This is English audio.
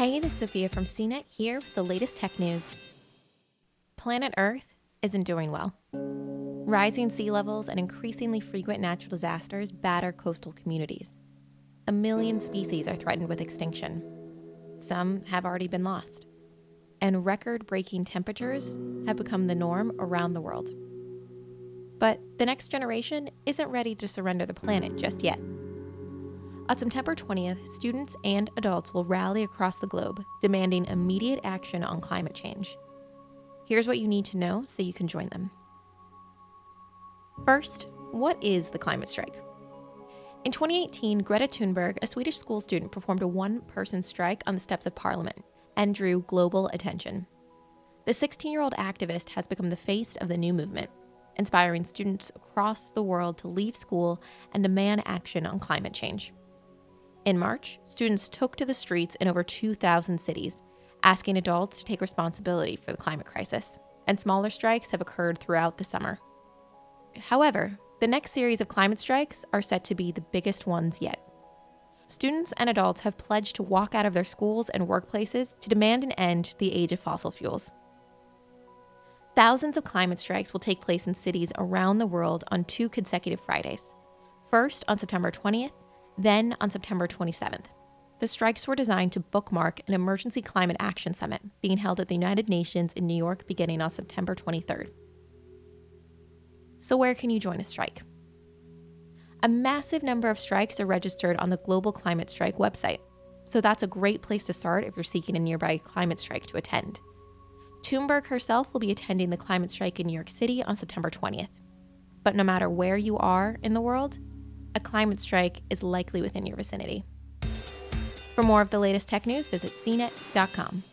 Hey, this is Sophia from CNET here with the latest tech news. Planet Earth isn't doing well. Rising sea levels and increasingly frequent natural disasters batter coastal communities. A million species are threatened with extinction. Some have already been lost. And record breaking temperatures have become the norm around the world. But the next generation isn't ready to surrender the planet just yet. On September 20th, students and adults will rally across the globe demanding immediate action on climate change. Here's what you need to know so you can join them. First, what is the climate strike? In 2018, Greta Thunberg, a Swedish school student, performed a one person strike on the steps of parliament and drew global attention. The 16 year old activist has become the face of the new movement, inspiring students across the world to leave school and demand action on climate change. In March, students took to the streets in over 2,000 cities, asking adults to take responsibility for the climate crisis, and smaller strikes have occurred throughout the summer. However, the next series of climate strikes are set to be the biggest ones yet. Students and adults have pledged to walk out of their schools and workplaces to demand an end to the age of fossil fuels. Thousands of climate strikes will take place in cities around the world on two consecutive Fridays. First on September 20th then, on September 27th, the strikes were designed to bookmark an emergency climate action summit being held at the United Nations in New York beginning on September 23rd. So, where can you join a strike? A massive number of strikes are registered on the Global Climate Strike website, so that's a great place to start if you're seeking a nearby climate strike to attend. Thunberg herself will be attending the climate strike in New York City on September 20th. But no matter where you are in the world, a climate strike is likely within your vicinity. For more of the latest tech news, visit cnet.com.